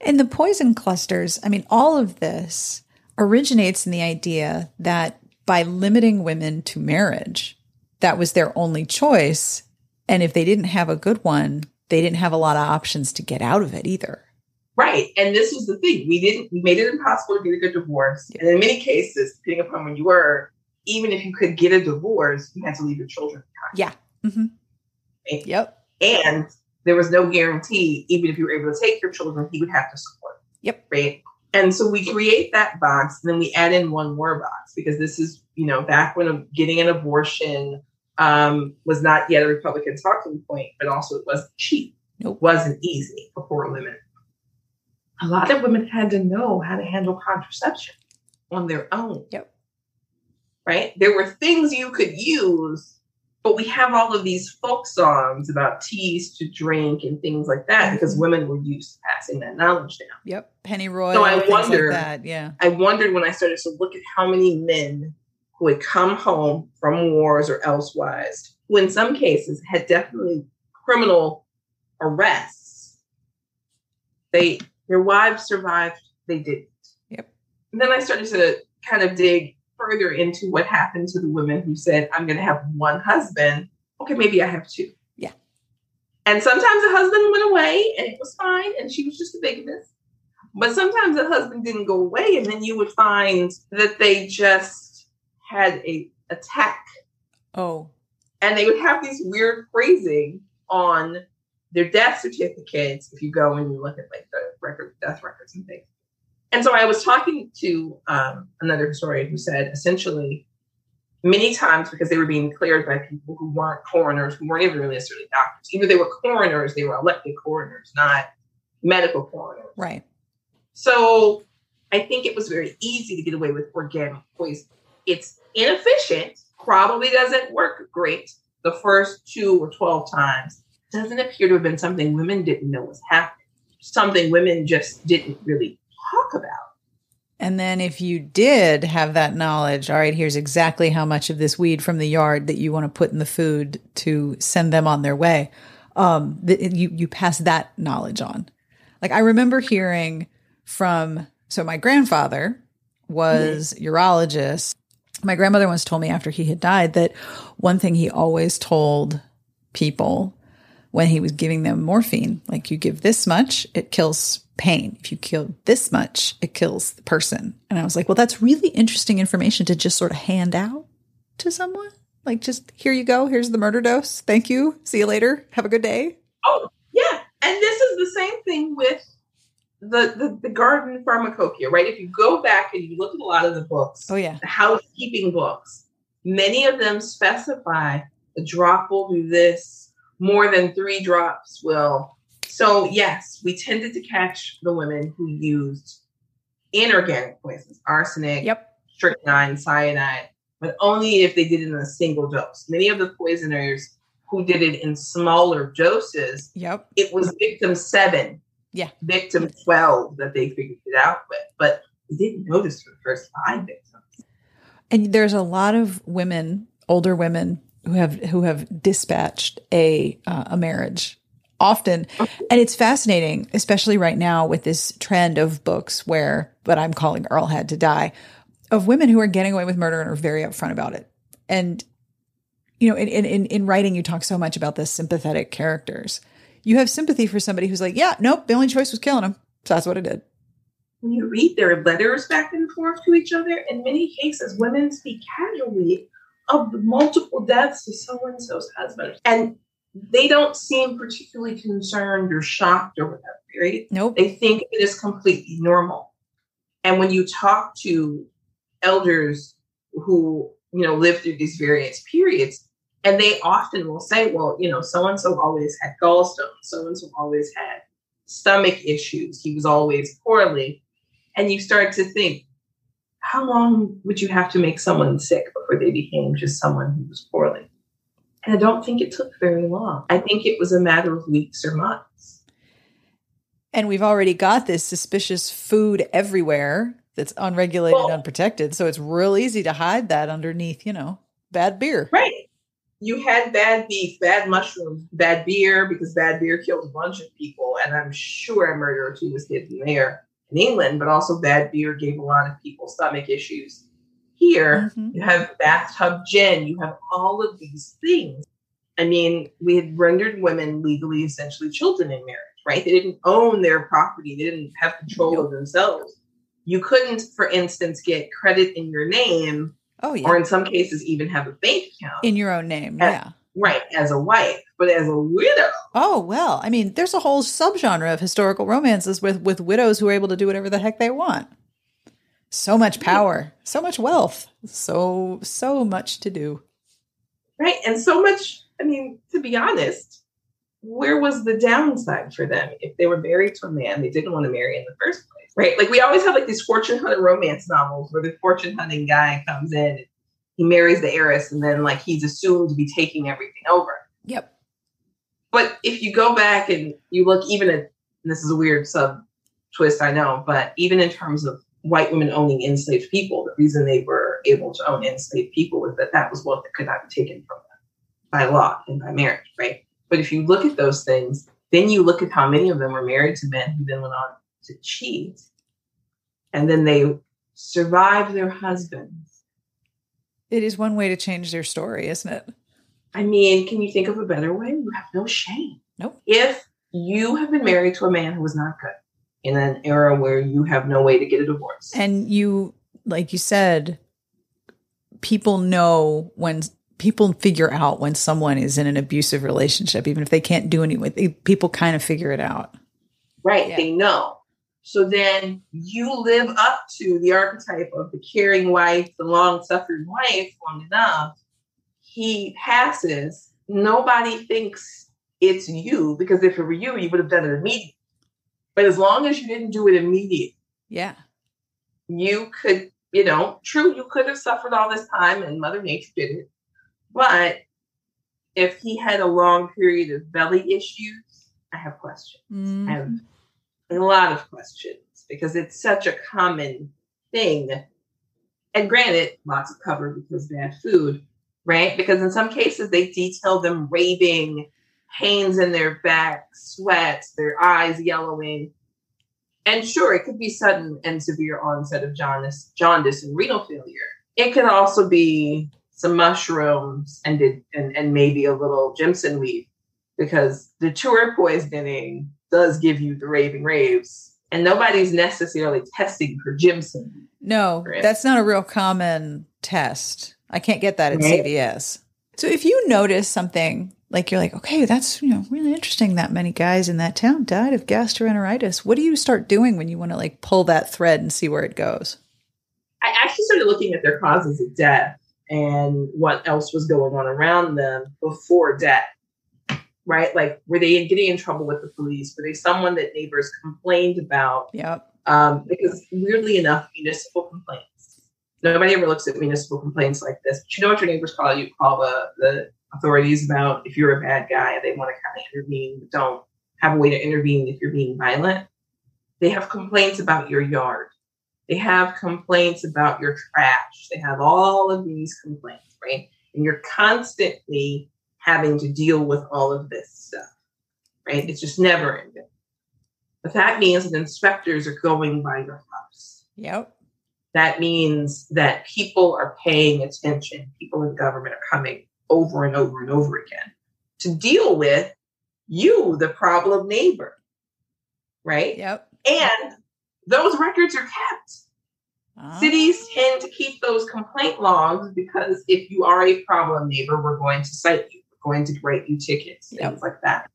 And the poison clusters, I mean, all of this originates in the idea that by limiting women to marriage, that was their only choice. And if they didn't have a good one, they didn't have a lot of options to get out of it either. Right. And this was the thing. We didn't we made it impossible to get a good divorce. And in many cases, depending upon where you were, even if you could get a divorce, you had to leave your children behind. Yeah. hmm Right? Yep. And there was no guarantee, even if you were able to take your children, he would have to support. Yep. Right. And so we create that box, and then we add in one more box because this is, you know, back when getting an abortion um, was not yet a Republican talking point, but also it wasn't cheap. Nope. It wasn't easy for poor women. A lot of women had to know how to handle contraception on their own. Yep. Right? There were things you could use, but we have all of these folk songs about teas to drink and things like that because Mhm. women were used to passing that knowledge down. Yep. Pennyroyal. So I things wonder- like that. Yeah. I wondered when I started to look at how many men who had come home from wars or elsewise, who in some cases had definitely criminal arrests. They their wives survived, they didn't. Yep. And then I started to kind of dig further into what happened to the women who said, I'm gonna have one husband. Okay, maybe I have two. Yeah. And sometimes the husband went away and it was fine, and she was just a bigamist. But sometimes the husband didn't go away, and then you would find that they just had a attack, Oh. and they would have these weird phrasing on their death certificates. If you go and you look at like the record, death records and things. And so I was talking to um, another historian who said essentially many times because they were being cleared by people who weren't coroners, who weren't even really necessarily doctors. Either they were coroners, they were elected coroners, not medical coroners. Right. So I think it was very easy to get away with organic poison. It's inefficient, probably doesn't work great the first two or 12 times. Doesn't appear to have been something women didn't know was happening, something women just didn't really talk about. And then if you did have that knowledge, all right, here's exactly how much of this weed from the yard that you want to put in the food to send them on their way. Um, th- you you pass that knowledge on. Like I remember hearing from so my grandfather was urologist. My grandmother once told me after he had died that one thing he always told people when he was giving them morphine. Like you give this much, it kills pain. If you kill this much, it kills the person. And I was like, well, that's really interesting information to just sort of hand out to someone. Like, just here you go. Here's the murder dose. Thank you. See you later. Have a good day. Oh, yeah. And this is the same thing with the, the, the garden pharmacopoeia, right? If you go back and you look at a lot of the books, Oh, yeah. the housekeeping books, many of them specify a drop will do this, more than three drops will. So, yes, we tended to catch the women who used inorganic poisons, arsenic, Yep. strychnine, cyanide, but only if they did it in a single dose. Many of the poisoners who did it in smaller doses, Yep. it was victim seven, Yeah. victim 12 that they figured it out with. But they didn't notice for the first five victims. And there's a lot of women, older women, who have who have dispatched a uh, a marriage often, and it's fascinating, especially right now with this trend of books where, but I'm calling Earl had to die, of women who are getting away with murder and are very upfront about it. And you know, in in in writing, you talk so much about the sympathetic characters. You have sympathy for somebody who's like, yeah, nope, the only choice was killing him, so that's what I did. When you read their letters back and forth to each other, in many cases, women speak casually of the multiple deaths of so and so's husband. And they don't seem particularly concerned or shocked or whatever, right? Nope. They think it is completely normal. And when you talk to elders who, you know, live through these various periods, and they often will say, well, you know, so and so always had gallstones, so and so always had stomach issues, he was always poorly. And you start to think, how long would you have to make someone sick before they became just someone who was poorly? And I don't think it took very long. I think it was a matter of weeks or months. And we've already got this suspicious food everywhere that's unregulated Well- and unprotected. So it's real easy to hide that underneath, you know, bad beer. Right. You had bad beef, bad mushrooms, bad beer, because bad beer killed a bunch of people. And I'm sure a murder or two was hidden there in England, but also bad beer gave a lot of people stomach issues. Here, Mhm. you have bathtub gin, you have all of these things. I mean, we had rendered women legally essentially children in marriage, right? They didn't own their property, they didn't have control of themselves. You couldn't, for instance, get credit in your name, Oh, yeah. or in some cases, even have a bank account. In your own name. Yeah. Yeah. Right, as a wife, but as a widow, Oh, well, I mean, there's a whole subgenre of historical romances with, with widows who are able to do whatever the heck they want. So much power, so much wealth, so, so much to do. right? And so much, I mean, to be honest, where was the downside for them if they were married to a man they didn't want to marry in the first place, right? Like we always have like these fortune hunter romance novels where the fortune hunting guy comes in, and he marries the heiress, and then like he's assumed to be taking everything over. Yep. But if you go back and you look even at, this is a weird sub twist, I know, but even in terms of white women owning enslaved people, the reason they were able to own enslaved people was that that was what could not be taken from them by law and by marriage, right? But if you look at those things, then you look at how many of them were married to men who then went on to cheat, and then they survived their husbands. It is one way to change their story, isn't it? I mean, can you think of a better way? You have no shame. Nope. If you have been married to a man who was not good in an era where you have no way to get a divorce, And you, like you said, people know when people figure out when someone is in an abusive relationship, even if they can't do anything. People kind of figure it out. right? Yeah. They know. So then you live up to the archetype of the caring wife, the long suffering wife long enough. He passes. Nobody thinks it's you because if it were you, you would have done it immediately. But as long as you didn't do it immediately, Yeah. you could, you know, true, you could have suffered all this time and Mother Nature did it. But if he had a long period of belly issues, I have questions. Mm. I have a lot of questions because it's such a common thing. And granted, lots of cover because bad food, right? Because in some cases they detail them raving, pains in their back, sweats, their eyes yellowing. And sure, it could be sudden and severe onset of jaundice, jaundice and renal failure. It could also be some mushrooms and did, and, and maybe a little Jimson weed because datura poisoning does give you the raving raves, and nobody's necessarily testing for Jimson. No, Right. that's not a real common test. I can't get that at Right. CVS. So if you notice something like you're like, okay, that's you know really interesting that many guys in that town died of gastroenteritis. What do you start doing when you want to like pull that thread and see where it goes? I actually started looking at their causes of death and what else was going on around them before death. Right? Like, were they getting in trouble with the police? Were they someone that neighbors complained about? Yep. Um, because weirdly enough, municipal complaints. Nobody ever looks at municipal complaints like this. But you know what your neighbors call you? Call the, the authorities about if you're a bad guy, they want to kind of intervene, but don't have a way to intervene if you're being violent. They have complaints about your yard. They have complaints about your trash. They have all of these complaints, right? And you're constantly having to deal with all of this stuff, right? It's just never ending. But that means that inspectors are going by your house. Yep. That means that people are paying attention. People in government are coming over and over and over again to deal with you, the problem neighbor, right? Yep. And those records are kept. Ah. Cities tend to keep those complaint logs because if you are a problem neighbor, we're going to cite you. We're going to write you tickets, things Yep. like that.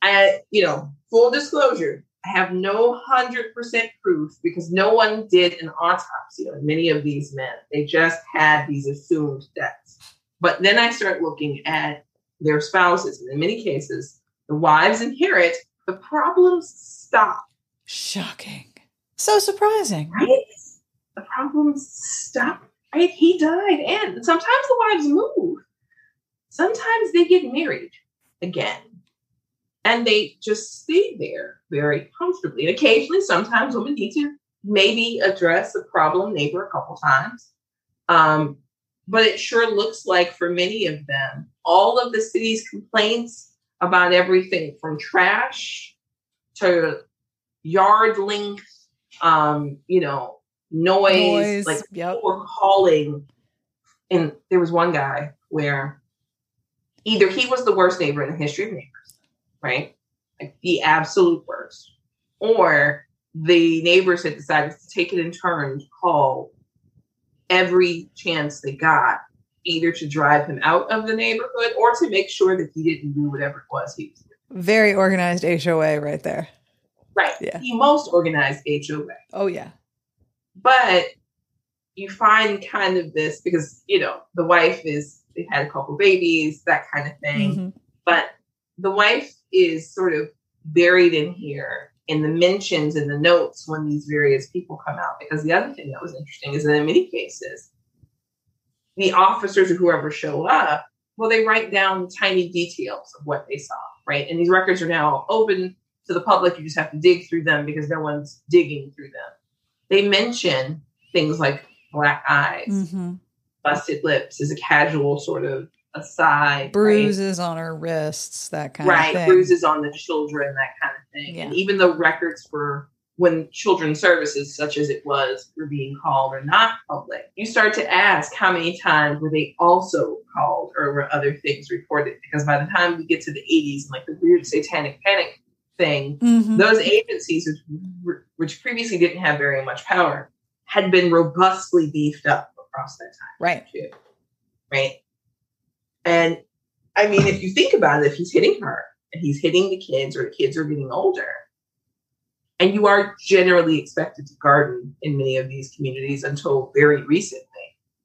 I, you know, full disclosure, I have no hundred percent proof because no one did an autopsy on many of these men. They just had these assumed deaths. But then I start looking at their spouses, and in many cases, the wives inherit. The problems stop Shocking. So surprising. right? The problems stop, right? He died, and sometimes the wives move. Sometimes they get married again, and they just stay there very comfortably. And occasionally, sometimes women need to maybe address a problem neighbor a couple times. Um, but it sure looks like for many of them, all of the city's complaints about everything from trash to yard length, um, you know, noise, Noise, like yep. people were calling. And there was one guy where either he was the worst neighbor in the history of neighbors, right? Like the absolute worst, or the neighbors had decided to take it in turn to call every chance they got, either to drive him out of the neighborhood or to make sure that he didn't do whatever it was he was doing. Very organized HOA right there. Right. Yeah. The most organized HOA. Oh yeah. But you find kind of this because, you know, the wife is, they had a couple babies, that kind of thing. Mhm. But the wife is sort of buried in here in the mentions and the notes when these various people come out. Because the other thing that was interesting is that in many cases, the officers or whoever show up, well, they write down tiny details of what they saw, right? And these records are now open to the public. You just have to dig through them because no one's digging through them. They mention things like black eyes, Mhm. busted lips as a casual sort of aside. right? Bruises on her wrists, that kind right of thing. Right, bruises on the children that kind of thing Yeah. and even though records for when children's services such as it was were being called or not public you start to ask how many times were they also called or were other things reported because by the time we get to the 80s and like the weird satanic panic thing Mhm. those agencies which, which previously didn't have very much power had been robustly beefed up across that time Right. too, right? And I mean, if you think about it, if he's hitting her and he's hitting the kids, or the kids are getting older, and you are generally expected to garden in many of these communities until very recently,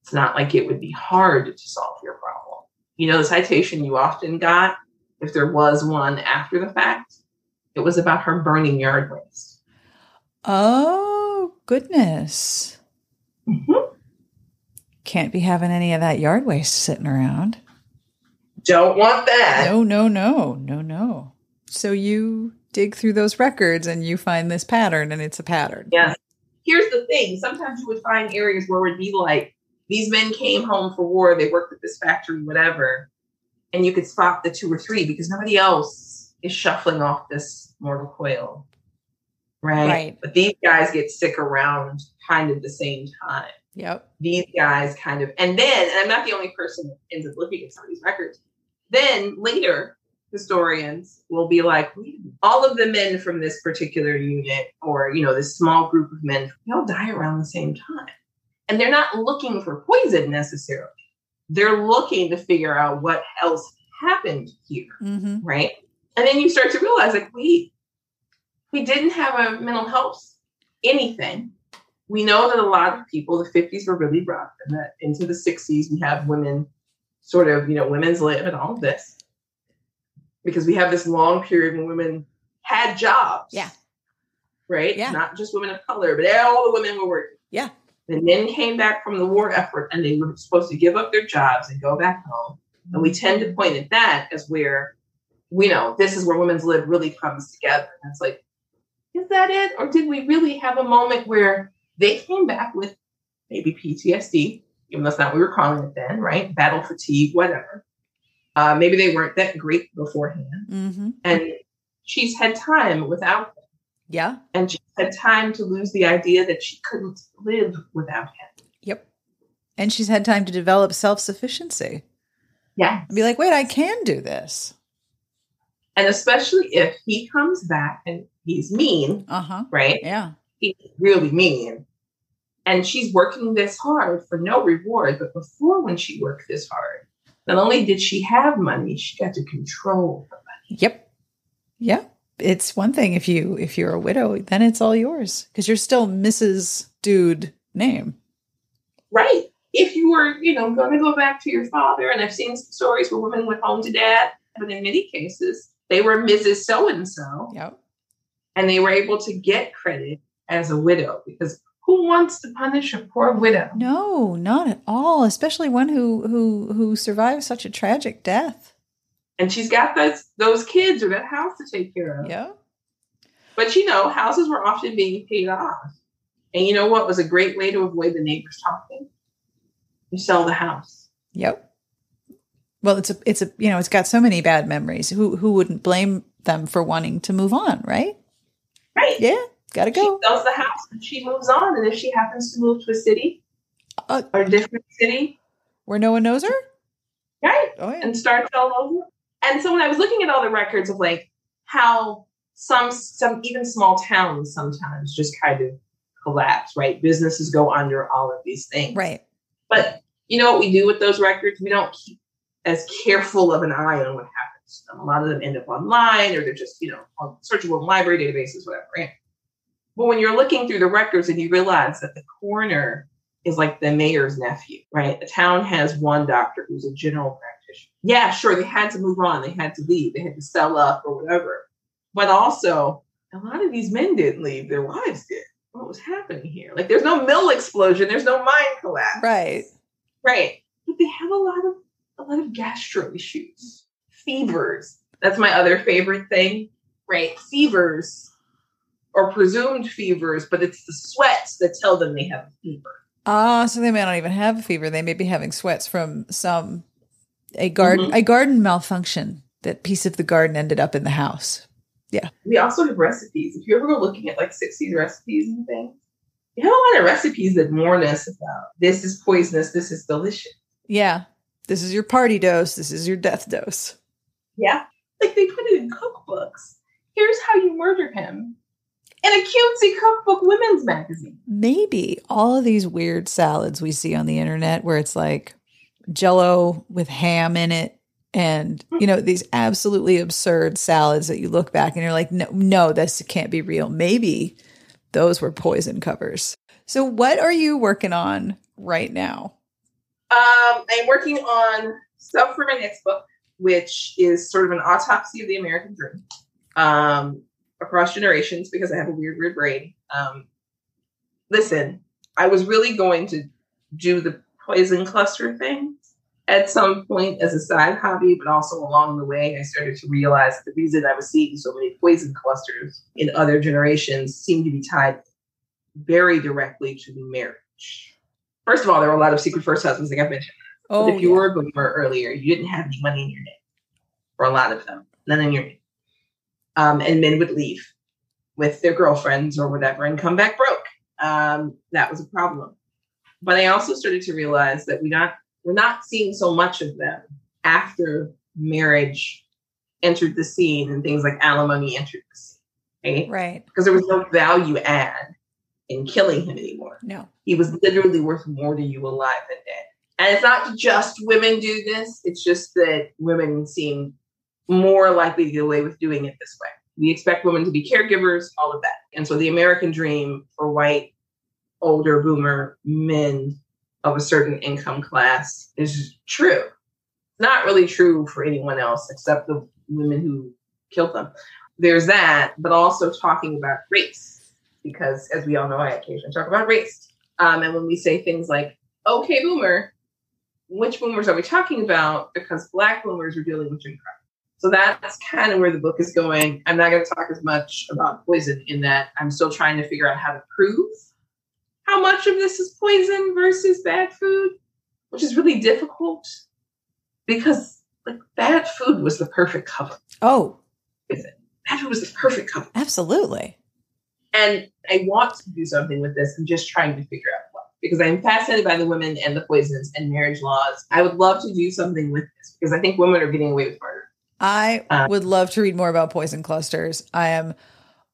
it's not like it would be hard to solve your problem. You know, the citation you often got, if there was one after the fact, it was about her burning yard waste. Oh goodness. Mhm. Can't be having any of that yard waste sitting around. Don't want that. No, no, no, no, no. So you dig through those records and you find this pattern, and it's a pattern. Yes. Here's the thing. Sometimes you would find areas where it would be like these men came home for war, they worked at this factory, whatever, and you could spot the two or three because nobody else is shuffling off this mortal coil. Right? Right. But these guys get sick around kind of the same time. Yep. These guys kind of, and then, and I'm not the only person that ends up looking at some of these records. Then later, historians will be like, all of the men from this particular unit or, you know, this small group of men, they all die around the same time. And they're not looking for poison necessarily. They're looking to figure out what else happened here, Mm-hmm. right? And then you start to realize, like, wait, we didn't have a mental health anything. We know that a lot of people, the 50s were really rough, and that into the 60s, we have women sort of, you know, women's lib and all of this. Because we have this long period when women had jobs. Yeah. Right? Yeah. Not just women of color, but all the women were working. Yeah. The men came back from the war effort and they were supposed to give up their jobs and go back home. And we tend to point at that as where we know this is where women's lib really comes together. And it's like, is that it? Or did we really have a moment where they came back with maybe PTSD, even though that's not what we were calling it then, right? Battle fatigue, whatever. Uh, maybe they weren't that great beforehand. Mm-hmm. And she's had time without him. Yeah. And she had time to lose the idea that she couldn't live without him. Yep. And she's had time to develop self sufficiency Yeah. be like, wait, I can do this. And especially if he comes back and he's mean, Uh huh. right? Yeah. He's really mean. And she's working this hard for no reward. But before, when she worked this hard, not only did she have money, she got to control the money. Yep. Yeah. It's one thing if you if you're a widow, then it's all yours because you're still Mrs. Dude name. Right. If you were, you know, going to go back to your father, and I've seen some stories where women went home to dad, but in many cases, they were Mrs. So and so, Yep. and they were able to get credit as a widow because who wants to punish a poor widow? No, not at all. Especially one who who who survived such a tragic death. And she's got those those kids or that house to take care of. Yeah. But you know, houses were often being paid off. And you know what was a great way to avoid the neighbors talking? You sell the house. Yep. Well, it's a it's a you know it's got so many bad memories. Who who wouldn't blame them for wanting to move on, right? Right. Yeah, gotta go. She sells the house and she moves on. And if she happens to move to a city Uh, or a different city, where no one knows her. right? Oh yeah. And starts all over. And so when I was looking at all the records of like how some some even small towns sometimes just kind of collapse, right? Businesses go under all of these things. Right. But you know what we do with those records? We don't keep as careful of an eye on what happens. A lot of them end up online or they're just, you know, on searchable in library databases, whatever. Right? But when you're looking through the records and you realize that the coroner is like the mayor's nephew, right? The town has one doctor who's a general practitioner. Yeah, sure, they had to move on, they had to leave, they had to sell up or whatever. But also, a lot of these men didn't leave, their wives did. What was happening here? Like, there's no mill explosion, there's no mine collapse. Right. Right. But they have a lot of a lot of gastro issues. Fevers. That's my other favorite thing. Right. Fevers or presumed fevers, but it's the sweats that tell them they have a fever. Ah, so they may not even have a fever. They may be having sweats from some a garden Mhm. a garden malfunction. That piece of the garden ended up in the house. Yeah. We also have recipes. If you ever go looking at like 60s recipes and things, you have a lot of recipes that warn us about this is poisonous, this is delicious. Yeah. This is your party dose. This is your death dose. Yeah. Like they put it in cookbooks. Here's how you murder him. In a cutesy cookbook women's magazine. Maybe all of these weird salads we see on the internet where it's like jello with ham in it and you know these absolutely absurd salads that you look back and you're like no no this can't be real. Maybe those were poison covers. So what are you working on right now? Um, I'm working on stuff for my next book, which is sort of an autopsy of the American dream um, across generations because I have a weird, weird brain. Um, listen, I was really going to do the poison cluster thing at some point as a side hobby, but also along the way, I started to realize the reason I was seeing so many poison clusters in other generations seemed to be tied very directly to the marriage. First of all, there were a lot of secret first husbands, like I mentioned. Oh, but if you yeah. were a boomer earlier, you didn't have any money in your name for a lot of them, none in your name. Um, and men would leave with their girlfriends or whatever and come back broke. Um, that was a problem. But I also started to realize that we not we're not seeing so much of them after marriage entered the scene and things like alimony entered the scene, right? Right. Because there was no value add in killing him anymore. No. He was literally worth more to you alive than dead. And it's not just women do this, it's just that women seem more likely to get away with doing it this way. We expect women to be caregivers, all of that. And so the American dream for white, older boomer men of a certain income class is true. Not really true for anyone else except the women who killed them. There's that, but also talking about race, because as we all know, I occasionally talk about race. Um, and when we say things like, okay, boomer, which boomers are we talking about? Because black boomers are dealing with Jim Crow. So that's kind of where the book is going. I'm not going to talk as much about poison in that I'm still trying to figure out how to prove how much of this is poison versus bad food, which is really difficult because like bad food was the perfect cover. Oh, Bad food was the perfect cover. absolutely. And I want to do something with this. I'm just trying to figure out what. Because I'm fascinated by the women and the poisons and marriage laws. I would love to do something with this because I think women are getting away with murder. I Uh, would love to read more about poison clusters. I am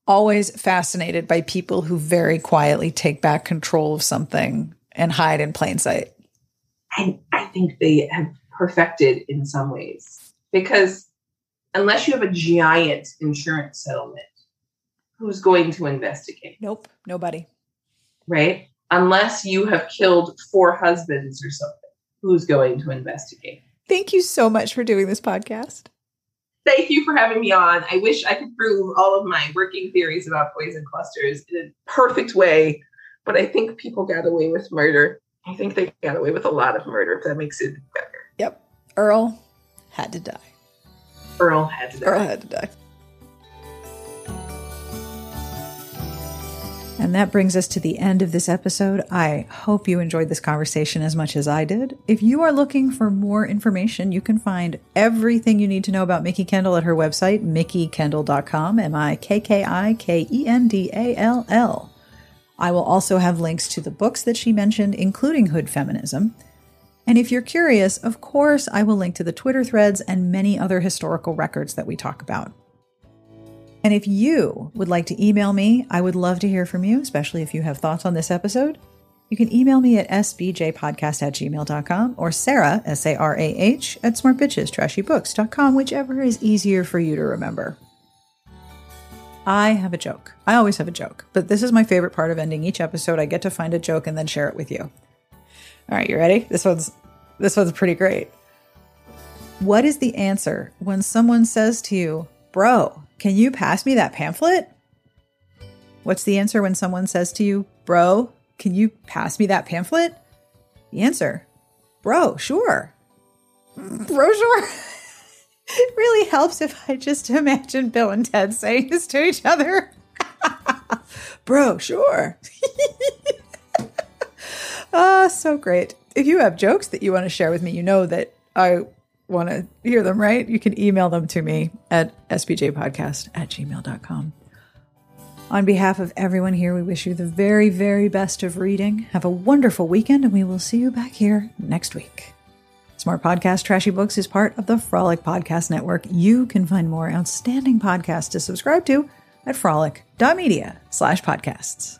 always fascinated by people who very quietly take back control of something and hide in plain sight. I, I think they have perfected in some ways because unless you have a giant insurance settlement, who's going to investigate, Nope, nobody. right? Unless you have killed four husbands or something, who's going to investigate? Thank you so much for doing this podcast. Thank you for having me on. I wish I could prove all of my working theories about poison clusters in a perfect way, but I think people got away with murder. I think they got away with a lot of murder, if that makes it better. Yep. Earl had to die. Earl had to die. Earl had to die. And that brings us to the end of this episode. I hope you enjoyed this conversation as much as I did. If you are looking for more information, you can find everything you need to know about Mikki Kendall at her website, mikkikendall.com, M I K K I K E N D A L L. I will also have links to the books that she mentioned, including Hood Feminism. And if you're curious, of course, I will link to the Twitter threads and many other historical records that we talk about. And if you would like to email me, I would love to hear from you, especially if you have thoughts on this episode. You can email me at sbjpodcast at gmail.com or Sarah, S A R A H, at smartbitchestrashybooks.com, whichever is easier for you to remember. I have a joke. I always have a joke, but this is my favorite part of ending each episode. I get to find a joke and then share it with you. All right, you ready? This one's this one's pretty great. What is the answer when someone says to you, "Bro, can you pass me that pamphlet?" What's the answer when someone says to you, "Bro, can you pass me that pamphlet?" The answer, "Bro, sure." Bro, sure. it really helps if I just imagine Bill and Ted saying this to each other. Bro, sure. Ah, so great. If you have jokes that you want to share with me, you know that I want to hear them, right? You can email them to me at sbjpodcast at gmail.com. On behalf of everyone here, we wish you the very, very best of reading. Have a wonderful weekend, and we will see you back here next week. Smart Podcast Trashy Books is part of the Frolic Podcast Network. You can find more outstanding podcasts to subscribe to at frolic.media slash podcasts.